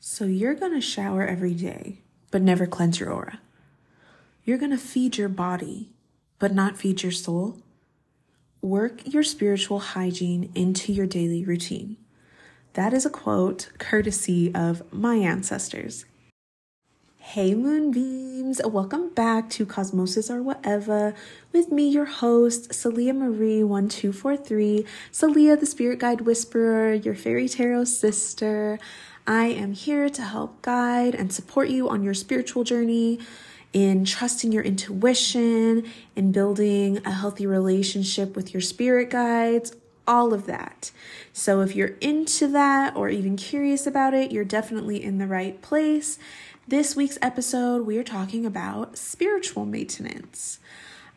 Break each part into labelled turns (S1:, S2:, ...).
S1: So you're going to shower every day, but never cleanse your aura. You're going to feed your body, but not feed your soul. Work your spiritual hygiene into your daily routine. That is a quote courtesy of my ancestors. Hey, Moonbeams! Welcome back to Cosmosis or Whatever with me, your host, Salia Marie 1243, Salia, the Spirit Guide Whisperer, your fairy tarot sister. I am here to help guide and support you on your spiritual journey in trusting your intuition, in building a healthy relationship with your spirit guides, all of that. So, if you're into that or even curious about it, you're definitely in the right place. This week's episode, we are talking about spiritual maintenance.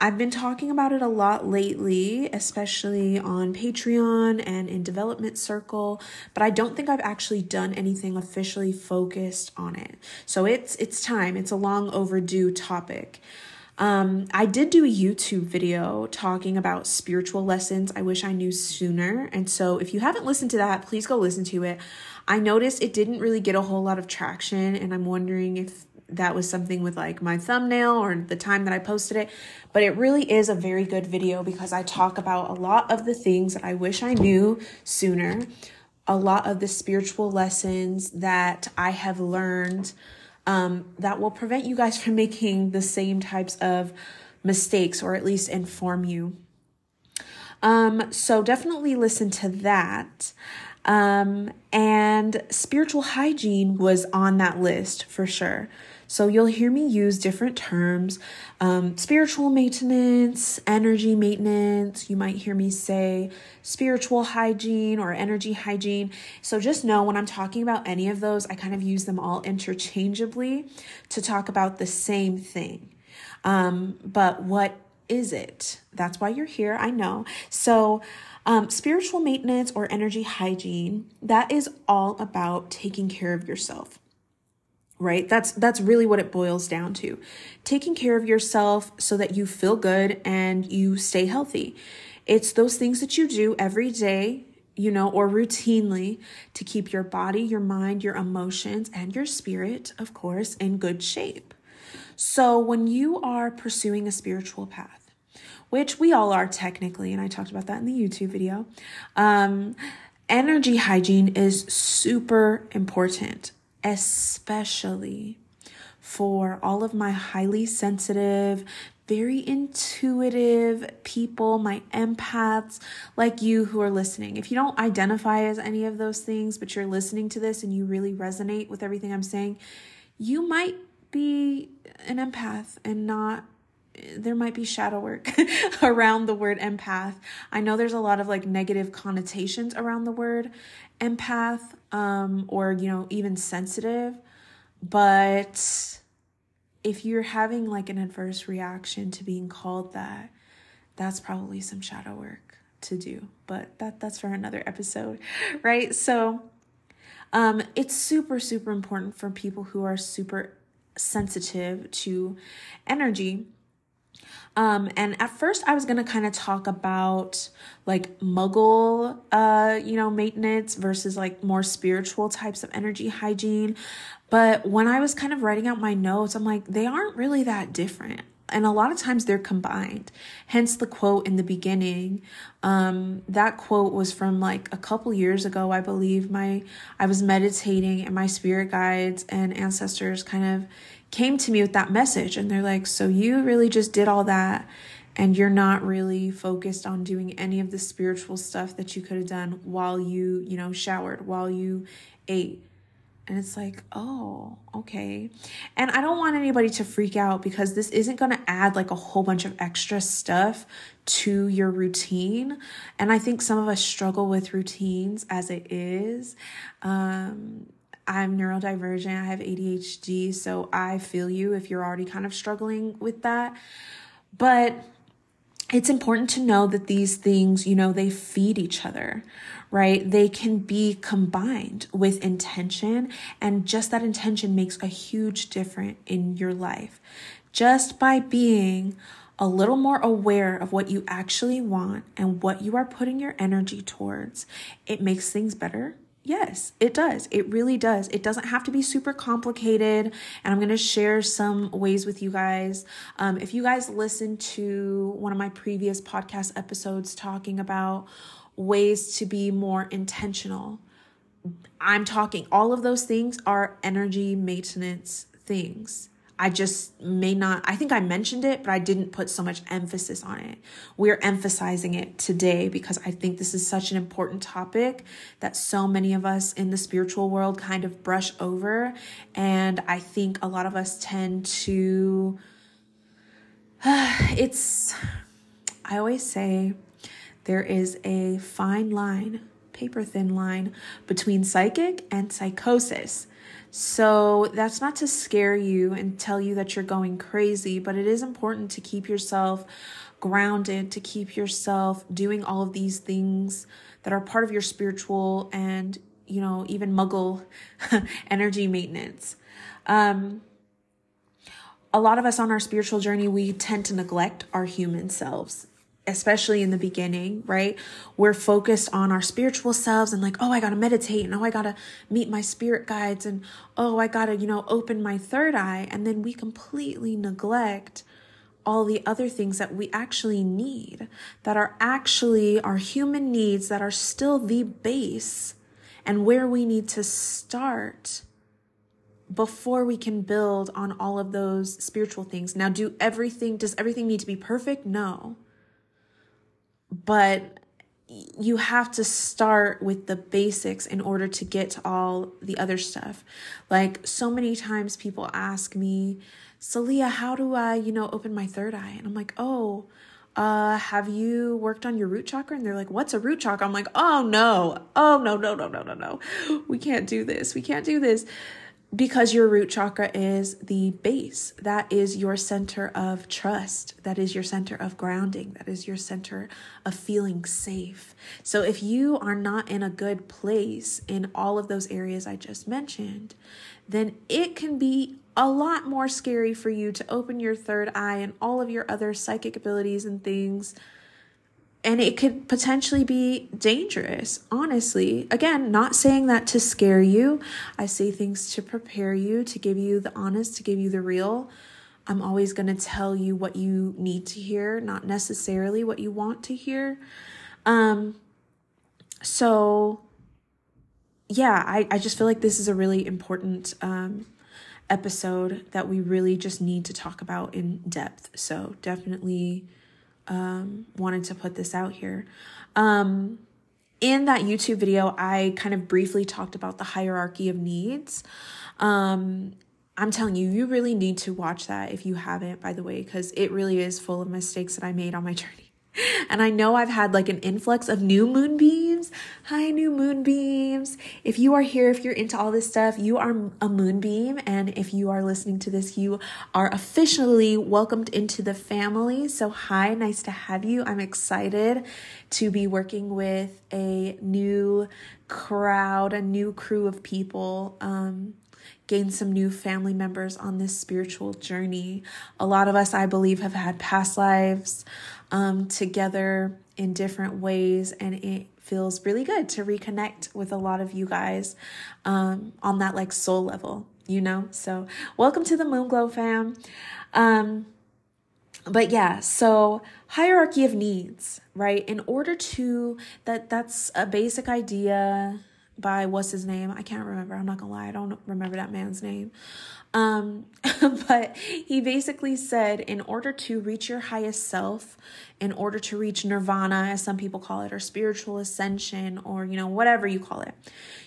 S1: I've been talking about it a lot lately, especially on Patreon and in Development Circle, but I don't think I've actually done anything officially focused on it. So it's it's time. It's a long overdue topic. Um, I did do a YouTube video talking about spiritual lessons I wish I knew sooner. And so if you haven't listened to that, please go listen to it. I noticed it didn't really get a whole lot of traction, and I'm wondering if that was something with like my thumbnail or the time that I posted it. But it really is a very good video because I talk about a lot of the things that I wish I knew sooner, a lot of the spiritual lessons that I have learned um, that will prevent you guys from making the same types of mistakes or at least inform you. Um, so definitely listen to that. Um, and spiritual hygiene was on that list for sure. So you'll hear me use different terms um, spiritual maintenance, energy maintenance. You might hear me say spiritual hygiene or energy hygiene. So just know when I'm talking about any of those, I kind of use them all interchangeably to talk about the same thing. Um, but what is it? That's why you're here, I know. So, um, spiritual maintenance or energy hygiene, that is all about taking care of yourself right? That's that's really what it boils down to. Taking care of yourself so that you feel good and you stay healthy. It's those things that you do every day you know or routinely to keep your body your mind your emotions and your spirit of course in good shape. So when you are pursuing a spiritual path which we all are technically and i talked about that in the youtube video um, energy hygiene is super important especially for all of my highly sensitive, very intuitive people, my empaths like you who are listening. If you don't identify as any of those things, but you're listening to this and you really resonate with everything I'm saying, you might be an empath and not there might be shadow work around the word empath. I know there's a lot of like negative connotations around the word empath um, or, you know, even sensitive. But if you're having like an adverse reaction to being called that, that's probably some shadow work to do. But that that's for another episode, right? So um, it's super, super important for people who are super sensitive to energy um, and at first, I was gonna kind of talk about like muggle, uh, you know, maintenance versus like more spiritual types of energy hygiene. But when I was kind of writing out my notes, I'm like, they aren't really that different. And a lot of times they're combined. Hence the quote in the beginning. Um, that quote was from like a couple years ago, I believe. My I was meditating and my spirit guides and ancestors kind of came to me with that message and they're like, So you really just did all that and you're not really focused on doing any of the spiritual stuff that you could have done while you, you know, showered, while you ate. And it's like, oh, okay. And I don't want anybody to freak out because this isn't going to add like a whole bunch of extra stuff to your routine. And I think some of us struggle with routines as it is. Um, I'm neurodivergent, I have ADHD, so I feel you if you're already kind of struggling with that. But it's important to know that these things, you know, they feed each other, right? They can be combined with intention, and just that intention makes a huge difference in your life. Just by being a little more aware of what you actually want and what you are putting your energy towards, it makes things better Yes, it does. It really does. It doesn't have to be super complicated. And I'm going to share some ways with you guys. Um, if you guys listen to one of my previous podcast episodes talking about ways to be more intentional, I'm talking, all of those things are energy maintenance things. I just may not, I think I mentioned it, but I didn't put so much emphasis on it. We're emphasizing it today because I think this is such an important topic that so many of us in the spiritual world kind of brush over. And I think a lot of us tend to, uh, it's, I always say there is a fine line, paper thin line between psychic and psychosis. So that's not to scare you and tell you that you're going crazy, but it is important to keep yourself grounded, to keep yourself doing all of these things that are part of your spiritual and, you know, even muggle energy maintenance. Um, a lot of us on our spiritual journey, we tend to neglect our human selves especially in the beginning, right? We're focused on our spiritual selves and like, oh, I got to meditate and oh, I got to meet my spirit guides and oh, I got to, you know, open my third eye. And then we completely neglect all the other things that we actually need, that are actually our human needs, that are still the base and where we need to start before we can build on all of those spiritual things. Now, do everything, does everything need to be perfect? No but you have to start with the basics in order to get to all the other stuff. Like so many times people ask me, Salia, how do I, you know, open my third eye? And I'm like, oh, uh, have you worked on your root chakra? And they're like, what's a root chakra? I'm like, oh no, oh no, no, no, no, no, no. We can't do this. We can't do this because your root chakra is the base. That is your center of trust. That is your center of grounding. That is your center of feeling safe. So if you are not in a good place in all of those areas I just mentioned, then it can be a lot more scary for you to open your third eye and all of your other psychic abilities and things and it could potentially be dangerous, honestly. Again, not saying that to scare you. I say things to prepare you, to give you the honest, to give you the real. I'm always going to tell you what you need to hear, not necessarily what you want to hear. Um, so, yeah, I, I just feel like this is a really important um, episode that we really just need to talk about in depth. So, definitely um, wanted to put this out here. Um, in that YouTube video, I kind of briefly talked about the hierarchy of needs. Um, I'm telling you, you really need to watch that if you haven't, by the way, because it really is full of mistakes that I made on my journey. And I know I've had like an influx of new moonbeams. Hi, new moonbeams. If you are here, if you're into all this stuff, you are a moonbeam. And if you are listening to this, you are officially welcomed into the family. So, hi, nice to have you. I'm excited to be working with a new crowd, a new crew of people. Um, gain some new family members on this spiritual journey. A lot of us, I believe, have had past lives um, together in different ways, and it feels really good to reconnect with a lot of you guys um, on that like soul level, you know? So, welcome to the Moonglow fam. Um, but yeah, so hierarchy of needs, right? In order to that that's a basic idea by what's his name? I can't remember. I'm not gonna lie, I don't remember that man's name. Um, but he basically said, in order to reach your highest self, in order to reach nirvana, as some people call it, or spiritual ascension, or you know, whatever you call it,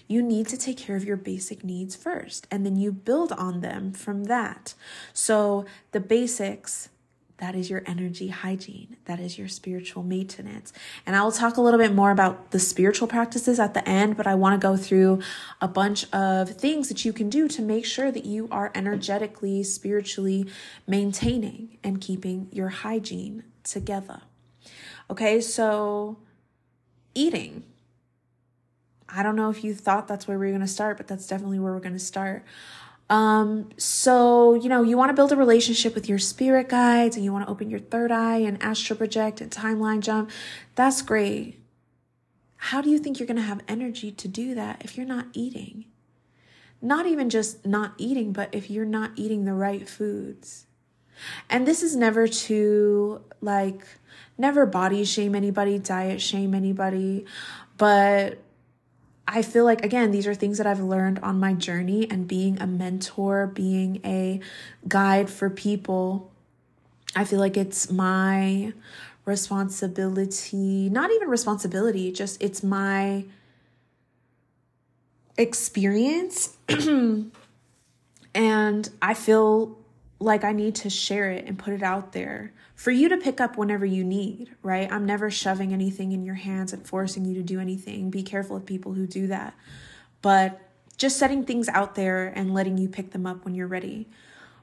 S1: you need to take care of your basic needs first, and then you build on them from that. So the basics that is your energy hygiene. That is your spiritual maintenance. And I'll talk a little bit more about the spiritual practices at the end, but I want to go through a bunch of things that you can do to make sure that you are energetically, spiritually maintaining and keeping your hygiene together. Okay, so eating. I don't know if you thought that's where we are going to start, but that's definitely where we're going to start. Um, so, you know, you want to build a relationship with your spirit guides and you want to open your third eye and astral project and timeline jump. That's great. how do you think you're going to have energy to do that if you're not eating? Not even just not eating, but if you're not eating the right foods. And this is never to like, never body shame anybody, diet shame anybody, but I feel like, again, these are things that I've learned on my journey and being a mentor, being a guide for people. I feel like it's my responsibility, not even responsibility, just it's my experience. and I feel like I need to share it and put it out there for you to pick up whenever you need, right? I'm never shoving anything in your hands and forcing you to do anything. Be careful of people who do that. But just setting things out there and letting you pick them up when you're ready.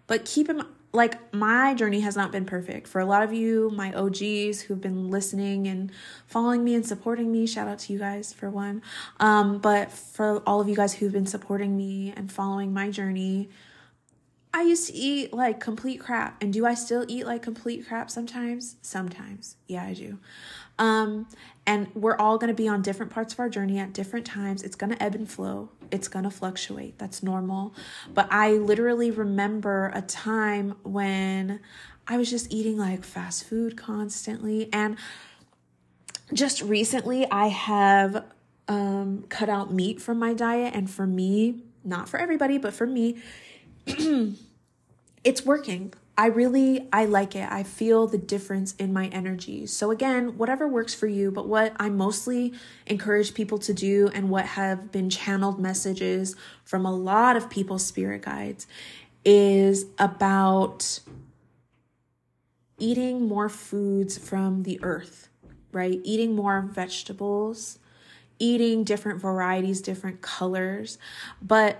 S1: But keep in like my journey has not been perfect. For a lot of you, my OGs who've been listening and following me and supporting me, shout out to you guys for one. Um, but for all of you guys who've been supporting me and following my journey, I used to eat like complete crap. And do I still eat like complete crap sometimes? Sometimes. Yeah, I do. Um, and we're all going to be on different parts of our journey at different times. It's going to ebb and flow, it's going to fluctuate. That's normal. But I literally remember a time when I was just eating like fast food constantly. And just recently, I have um, cut out meat from my diet. And for me, not for everybody, but for me, it's working. I really I like it. I feel the difference in my energy. So again, whatever works for you, but what I mostly encourage people to do and what have been channeled messages from a lot of people's spirit guides is about eating more foods from the earth, right? Eating more vegetables, eating different varieties, different colors. But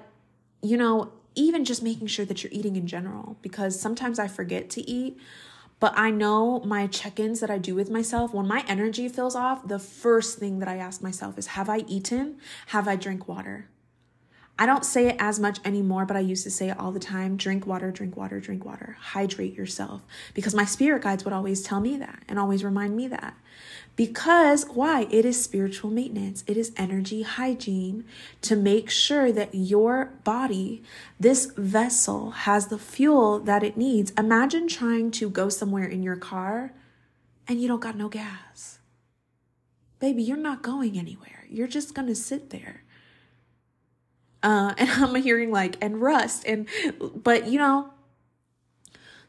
S1: you know, even just making sure that you're eating in general, because sometimes I forget to eat. But I know my check ins that I do with myself, when my energy feels off, the first thing that I ask myself is Have I eaten? Have I drank water? I don't say it as much anymore, but I used to say it all the time drink water, drink water, drink water, hydrate yourself. Because my spirit guides would always tell me that and always remind me that. Because why? It is spiritual maintenance, it is energy hygiene to make sure that your body, this vessel, has the fuel that it needs. Imagine trying to go somewhere in your car and you don't got no gas. Baby, you're not going anywhere. You're just gonna sit there. Uh, and I'm hearing like, and rust, and, but you know,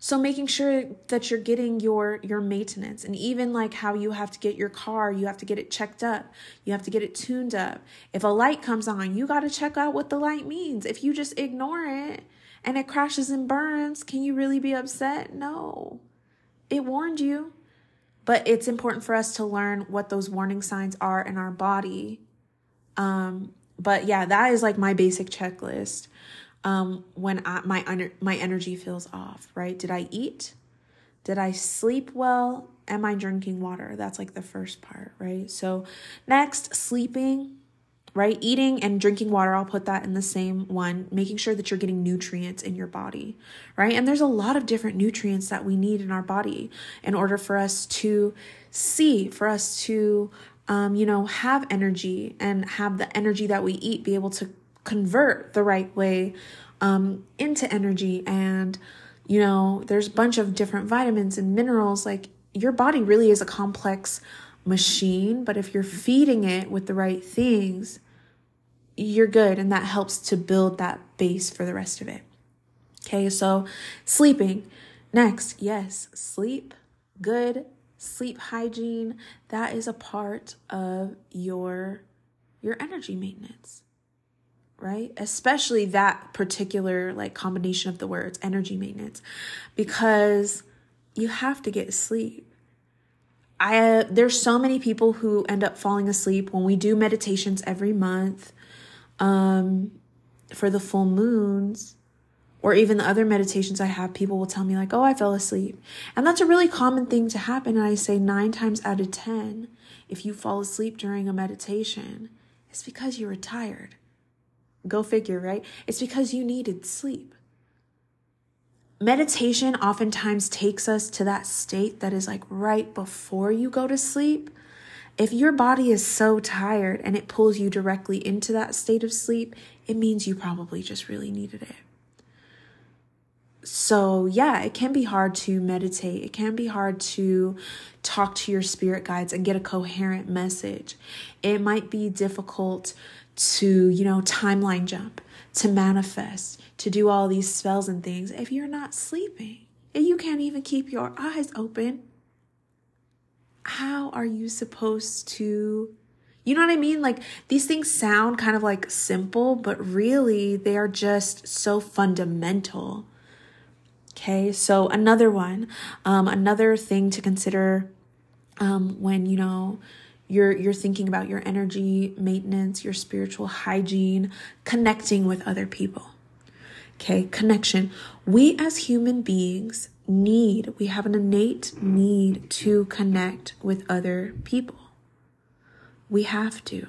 S1: so making sure that you're getting your your maintenance and even like how you have to get your car, you have to get it checked up. You have to get it tuned up. If a light comes on, you got to check out what the light means. If you just ignore it and it crashes and burns, can you really be upset? No. It warned you. But it's important for us to learn what those warning signs are in our body. Um but yeah, that is like my basic checklist um, when I, my under, my energy feels off, right? Did I eat? Did I sleep well? Am I drinking water? That's like the first part, right? So, next, sleeping, right? Eating and drinking water, I'll put that in the same one, making sure that you're getting nutrients in your body, right? And there's a lot of different nutrients that we need in our body in order for us to see, for us to, um, you know, have energy and have the energy that we eat be able to convert the right way um, into energy. And, you know, there's a bunch of different vitamins and minerals. Like your body really is a complex machine, but if you're feeding it with the right things, you're good. And that helps to build that base for the rest of it. Okay, so sleeping. Next, yes, sleep, good sleep hygiene, that is a part of your your energy maintenance right? Especially that particular like combination of the words energy maintenance because you have to get sleep. I there's so many people who end up falling asleep when we do meditations every month um for the full moons or even the other meditations I have, people will tell me, like, oh, I fell asleep. And that's a really common thing to happen. And I say nine times out of 10, if you fall asleep during a meditation, it's because you were tired. Go figure, right? It's because you needed sleep. Meditation oftentimes takes us to that state that is like right before you go to sleep. If your body is so tired and it pulls you directly into that state of sleep, it means you probably just really needed it. So, yeah, it can be hard to meditate. It can be hard to talk to your spirit guides and get a coherent message. It might be difficult to, you know, timeline jump, to manifest, to do all these spells and things if you're not sleeping. If you can't even keep your eyes open, how are you supposed to you know what I mean? Like these things sound kind of like simple, but really they are just so fundamental. Okay, so another one, um, another thing to consider um, when you know you're you're thinking about your energy maintenance, your spiritual hygiene, connecting with other people. Okay, connection. We as human beings need, we have an innate need to connect with other people. We have to.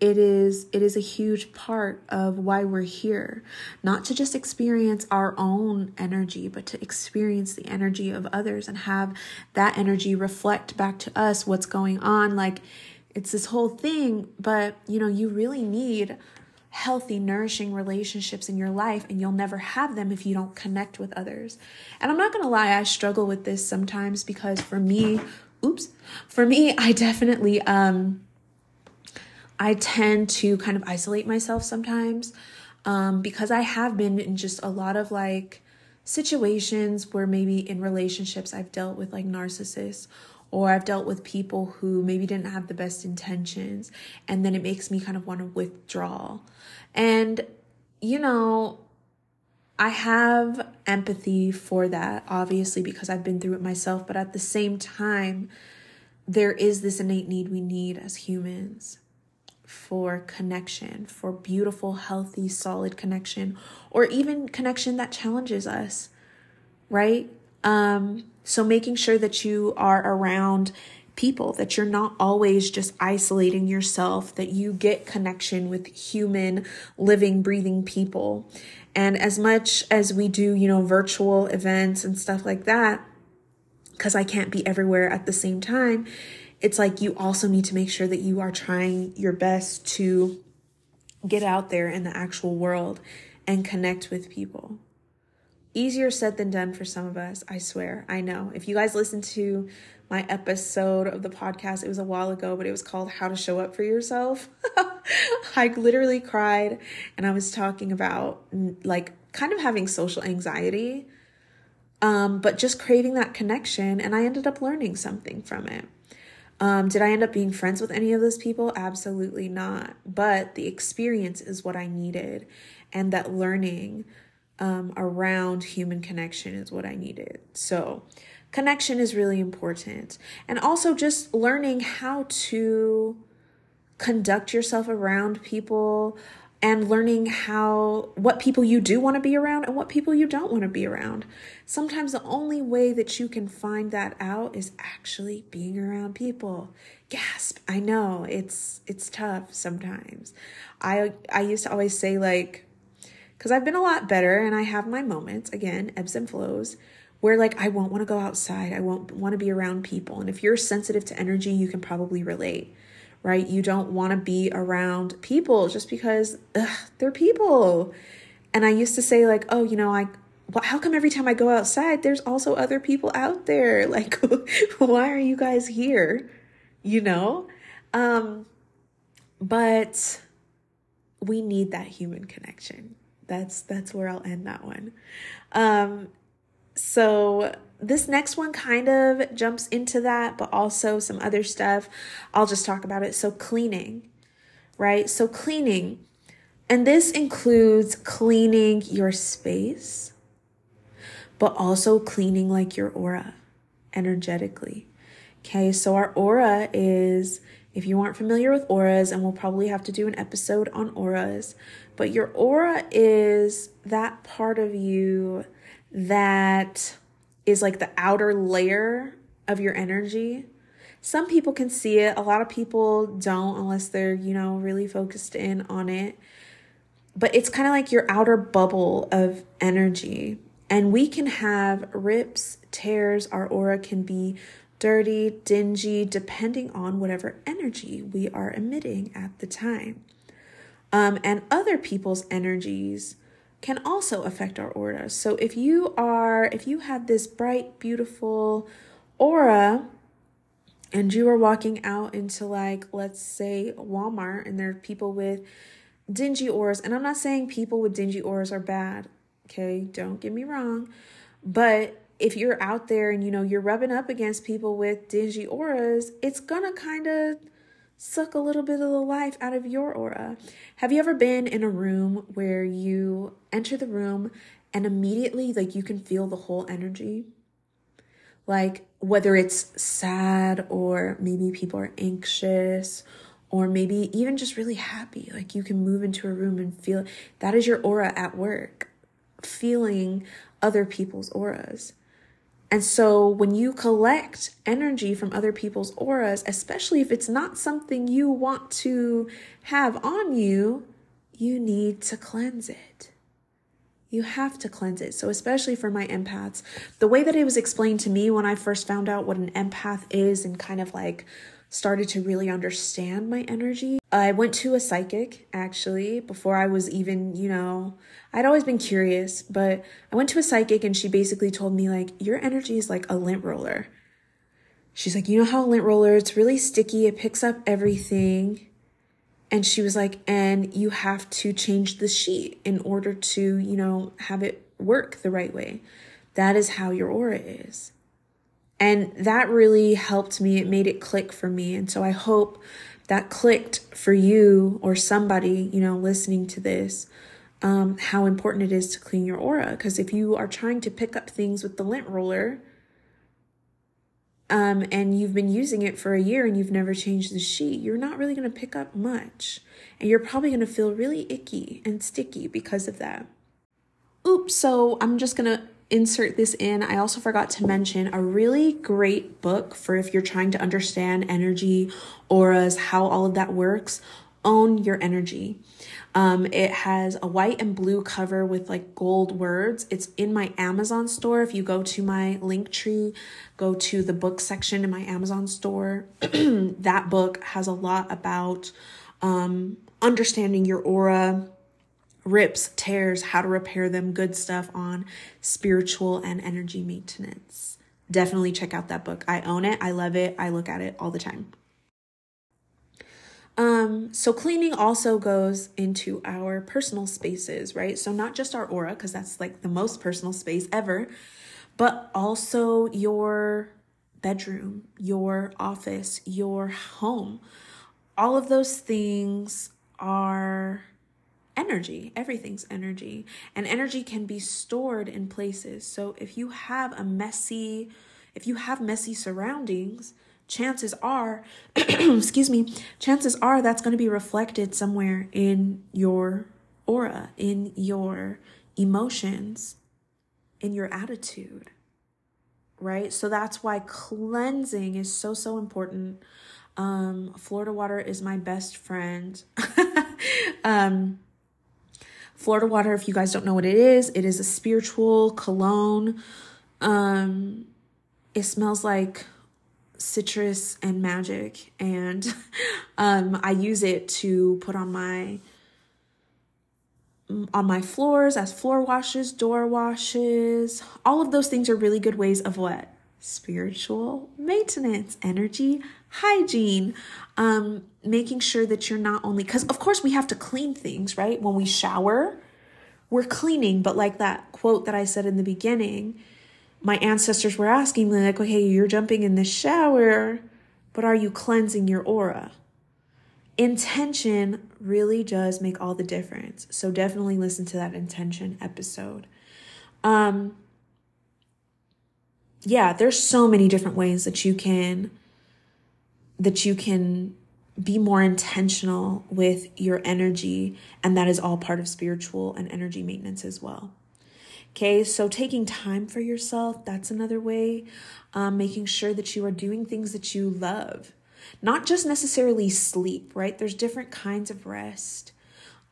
S1: It is it is a huge part of why we're here, not to just experience our own energy, but to experience the energy of others and have that energy reflect back to us what's going on like it's this whole thing, but you know, you really need healthy, nourishing relationships in your life, and you'll never have them if you don't connect with others. And I'm not gonna lie, I struggle with this sometimes because for me, oops, for me, I definitely, um, I tend to kind of isolate myself sometimes um, because I have been in just a lot of like situations where maybe in relationships I've dealt with like narcissists or I've dealt with people who maybe didn't have the best intentions, and then it makes me kind of want to withdraw. And, you know, I have empathy for that, obviously, because I've been through it myself, but at the same time, there is this innate need we need as humans for connection, for beautiful, healthy, solid connection, or even connection that challenges us, right? Um, so making sure that you are around people, that you're not always just isolating yourself, that you get connection with human, living, breathing people. And as much as we do, you know, virtual events and stuff like that, because I can't be everywhere at the same time, it's like you also need to make sure that you are trying your best to get out there in the actual world and connect with people. Easier said than done for some of us, I swear. I know. If you guys listen to my episode of the podcast, it was a while ago, but it was called How to Show Up for Yourself. I literally cried and I was talking about like kind of having social anxiety, um, but just craving that connection. And I ended up learning something from it. Um, did I end up being friends with any of those people? Absolutely not. But the experience is what I needed. And that learning um, around human connection is what I needed. So, connection is really important. And also just learning how to conduct yourself around people and learning how what people you do want to be around and what people you don't want to be around. Sometimes the only way that you can find that out is actually being around people. Gasp. I know it's it's tough sometimes. I I used to always say like cuz I've been a lot better and I have my moments, again, ebbs and flows, where like I won't want to go outside. I won't want to be around people. And if you're sensitive to energy, you can probably relate right? You don't want to be around people just because ugh, they're people. And I used to say, like, oh, you know, I, well, how come every time I go outside, there's also other people out there? Like, why are you guys here? You know? Um, but we need that human connection. That's that's where I'll end that one. Um, so this next one kind of jumps into that, but also some other stuff. I'll just talk about it. So, cleaning, right? So, cleaning, and this includes cleaning your space, but also cleaning like your aura energetically. Okay, so our aura is, if you aren't familiar with auras, and we'll probably have to do an episode on auras, but your aura is that part of you that is like the outer layer of your energy. Some people can see it, a lot of people don't unless they're, you know, really focused in on it. But it's kind of like your outer bubble of energy. And we can have rips, tears, our aura can be dirty, dingy, depending on whatever energy we are emitting at the time. Um, and other people's energies can also affect our aura. So if you are, if you have this bright, beautiful aura, and you are walking out into like, let's say Walmart, and there are people with dingy auras, and I'm not saying people with dingy auras are bad, okay? Don't get me wrong. But if you're out there and you know you're rubbing up against people with dingy auras, it's gonna kind of suck a little bit of the life out of your aura. Have you ever been in a room where you enter the room and immediately like you can feel the whole energy? Like whether it's sad or maybe people are anxious or maybe even just really happy. Like you can move into a room and feel that is your aura at work, feeling other people's auras. And so when you collect energy from other people's auras, especially if it's not something you want to have on you, you need to cleanse it. You have to cleanse it. So, especially for my empaths, the way that it was explained to me when I first found out what an empath is and kind of like started to really understand my energy. I went to a psychic actually before I was even, you know, I'd always been curious, but I went to a psychic and she basically told me, like, your energy is like a lint roller. She's like, you know how a lint roller, it's really sticky, it picks up everything. And she was like, and you have to change the sheet in order to, you know, have it work the right way. That is how your aura is. And that really helped me. It made it click for me. And so I hope that clicked for you or somebody, you know, listening to this, um, how important it is to clean your aura. Because if you are trying to pick up things with the lint roller, um, and you've been using it for a year and you've never changed the sheet, you're not really going to pick up much. And you're probably going to feel really icky and sticky because of that. Oops, so I'm just going to insert this in, I also forgot to mention a really great book for if you're trying to understand energy, auras, how all of that works. Own Your Energy. Um, it has a white and blue cover with like gold words. It's in my Amazon store. If you go to my Linktree, go to the book section in my Amazon store. that book has a lot about um, understanding your aura, rips, tears, how to repair them, good stuff on spiritual and energy maintenance. Definitely check out that book. I own it. I love it. I look at it all the time. Um, so cleaning also goes into our personal spaces, right? So not just our aura, because that's like the most personal space ever, but also your bedroom, your office, your home. All of those things are energy. Everything's energy. And energy can be stored in places. So if you have a messy, if you have messy surroundings, chances are, excuse me, chances are that's going to be reflected somewhere in your aura, in your emotions, in your attitude. Right? So that's why cleansing is so, so important. Um, Florida water is my best friend. um, Florida water, if you guys don't know what it is, it is a spiritual cologne. Um, it smells like citrus and magic, and um, I use it to put on my on my floors as floor washes, door washes. All of those things are really good ways of what spiritual maintenance, energy hygiene, um, making sure that you're not only, because of course we have to clean things, right? When we shower, we're cleaning, but like that quote that I said in the beginning, my ancestors were asking me, like, okay, you're jumping in the shower, but are you cleansing your aura? Intention really does make all the difference. So definitely listen to that intention episode. Um, yeah, there's so many different ways that you can that you can be more intentional with your energy and that is all part of spiritual and energy maintenance as well. Okay, so taking time for yourself, that's another way. Um, making sure that you are doing things that you love, not just necessarily sleep, right? There's different kinds of rest.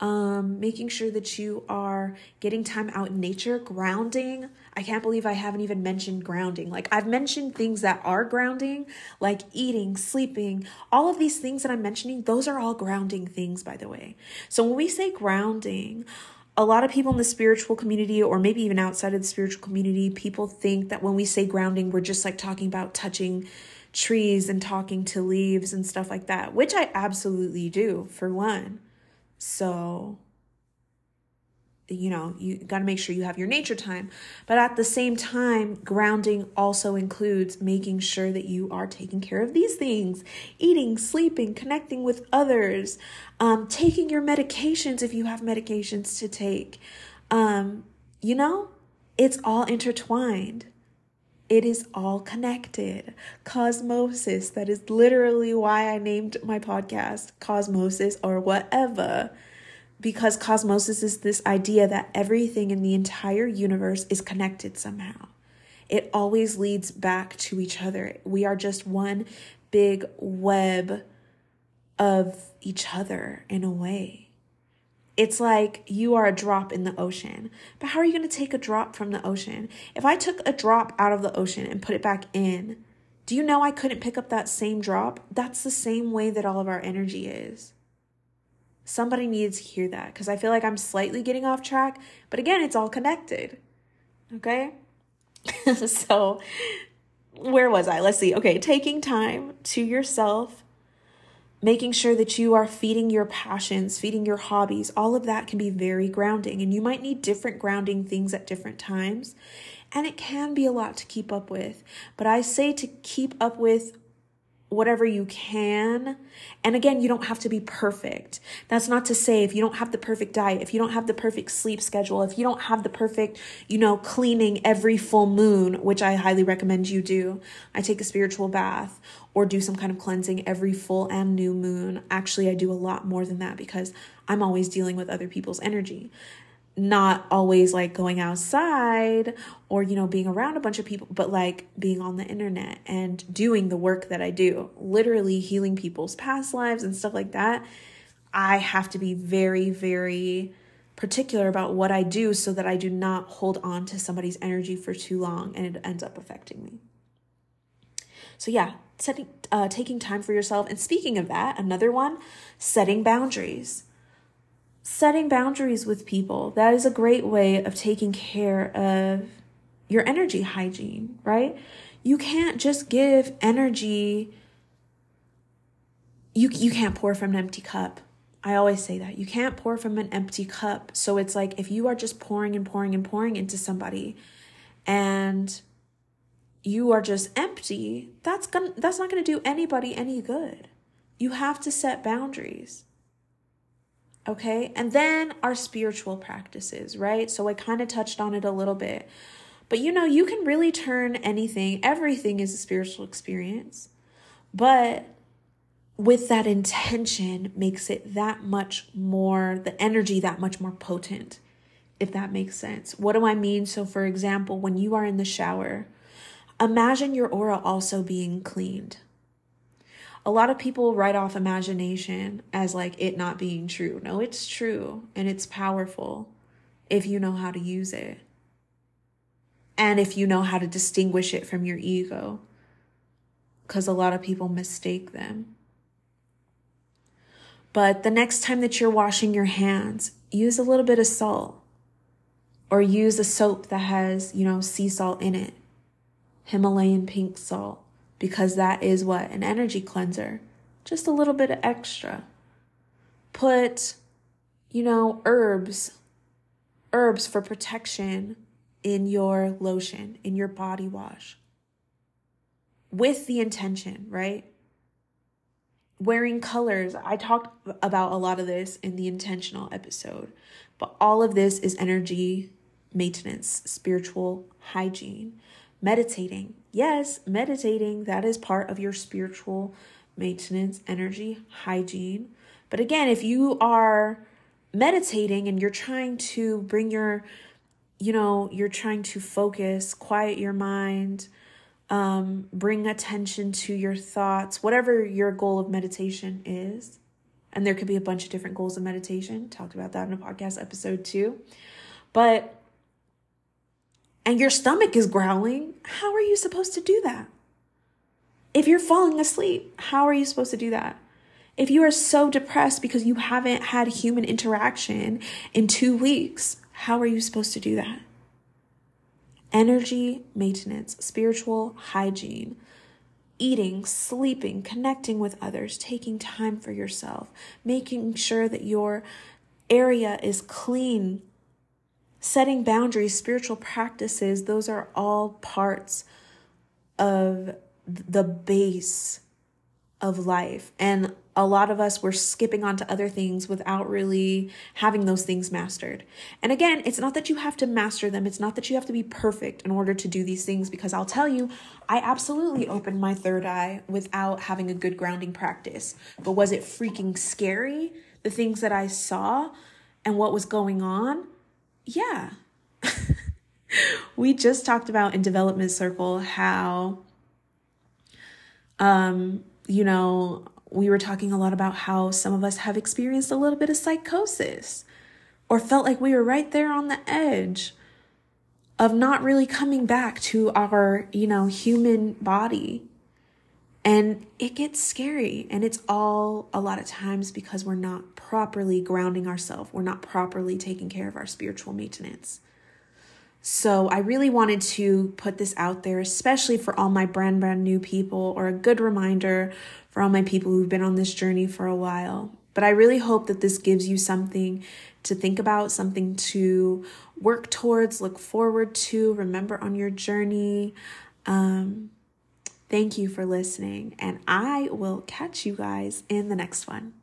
S1: Um, making sure that you are getting time out in nature, grounding. I can't believe I haven't even mentioned grounding. Like, I've mentioned things that are grounding, like eating, sleeping, all of these things that I'm mentioning, those are all grounding things, by the way. So, when we say grounding, a lot of people in the spiritual community, or maybe even outside of the spiritual community, people think that when we say grounding, we're just like talking about touching trees and talking to leaves and stuff like that, which I absolutely do, for one. So, you know, you got to make sure you have your nature time. But at the same time, grounding also includes making sure that you are taking care of these things eating, sleeping, connecting with others, um, taking your medications if you have medications to take. Um, you know, it's all intertwined. It is all connected. Cosmosis. That is literally why I named my podcast Cosmosis or whatever. Because cosmosis is this idea that everything in the entire universe is connected somehow. It always leads back to each other. We are just one big web of each other in a way. It's like you are a drop in the ocean. But how are you going to take a drop from the ocean? If I took a drop out of the ocean and put it back in, do you know I couldn't pick up that same drop? That's the same way that all of our energy is. Somebody needs to hear that because I feel like I'm slightly getting off track. But again, it's all connected. Okay? so, where was I? Let's see. Okay, taking time to yourself making sure that you are feeding your passions, feeding your hobbies, all of that can be very grounding. And you might need different grounding things at different times. And it can be a lot to keep up with. But I say to keep up with whatever you can. And again, you don't have to be perfect. That's not to say if you don't have the perfect diet, if you don't have the perfect sleep schedule, if you don't have the perfect, you know, cleaning every full moon, which I highly recommend you do. I take a spiritual bath or do some kind of cleansing every full and new moon. Actually, I do a lot more than that because I'm always dealing with other people's energy not always like going outside or you know being around a bunch of people but like being on the internet and doing the work that I do literally healing people's past lives and stuff like that. I have to be very very particular about what I do so that I do not hold on to somebody's energy for too long and it ends up affecting me. So yeah setting uh, taking time for yourself. And speaking of that another one setting boundaries setting boundaries with people. That is a great way of taking care of your energy hygiene, right? You can't just give energy you you can't pour from an empty cup. I always say that. You can't pour from an empty cup. So it's like if you are just pouring and pouring and pouring into somebody and you are just empty, that's going to that's not going to do anybody any good. You have to set boundaries. Okay. And then our spiritual practices, right? So I kind of touched on it a little bit. But you know, you can really turn anything, everything is a spiritual experience. But with that intention makes it that much more, the energy that much more potent, if that makes sense. What do I mean? So, for example, when you are in the shower, imagine your aura also being cleaned a lot of people write off imagination as like it not being true. No, it's true and it's powerful if you know how to use it. And if you know how to distinguish it from your ego. Because a lot of people mistake them. But the next time that you're washing your hands, use a little bit of salt or use a soap that has, you know, sea salt in it. Himalayan pink salt because that is what? An energy cleanser. Just a little bit of extra. Put, you know, herbs, herbs for protection in your lotion, in your body wash. With the intention, right? Wearing colors. I talked about a lot of this in the intentional episode, but all of this is energy maintenance, spiritual hygiene, meditating, yes, meditating, that is part of your spiritual maintenance, energy, hygiene. But again, if you are meditating and you're trying to bring your, you know, you're trying to focus, quiet your mind, um, bring attention to your thoughts, whatever your goal of meditation is. And there could be a bunch of different goals of meditation. Talked about that in a podcast episode too. But, and your stomach is growling, how are you supposed to do that? If you're falling asleep, how are you supposed to do that? If you are so depressed because you haven't had human interaction in two weeks, how are you supposed to do that? Energy maintenance, spiritual hygiene, eating, sleeping, connecting with others, taking time for yourself, making sure that your area is clean, setting boundaries, spiritual practices, those are all parts of the base of life. And a lot of us were skipping on to other things without really having those things mastered. And again, it's not that you have to master them, it's not that you have to be perfect in order to do these things, because I'll tell you, I absolutely opened my third eye without having a good grounding practice. But was it freaking scary? The things that I saw and what was going on? Yeah. we just talked about in Development Circle how um, you know, we were talking a lot about how some of us have experienced a little bit of psychosis or felt like we were right there on the edge of not really coming back to our, you know, human body. And it gets scary. And it's all a lot of times because we're not properly grounding ourselves. We're not properly taking care of our spiritual maintenance. So I really wanted to put this out there, especially for all my brand, brand new people, or a good reminder for all my people who've been on this journey for a while. But I really hope that this gives you something to think about, something to work towards, look forward to, remember on your journey. Um, thank you for listening, and I will catch you guys in the next one.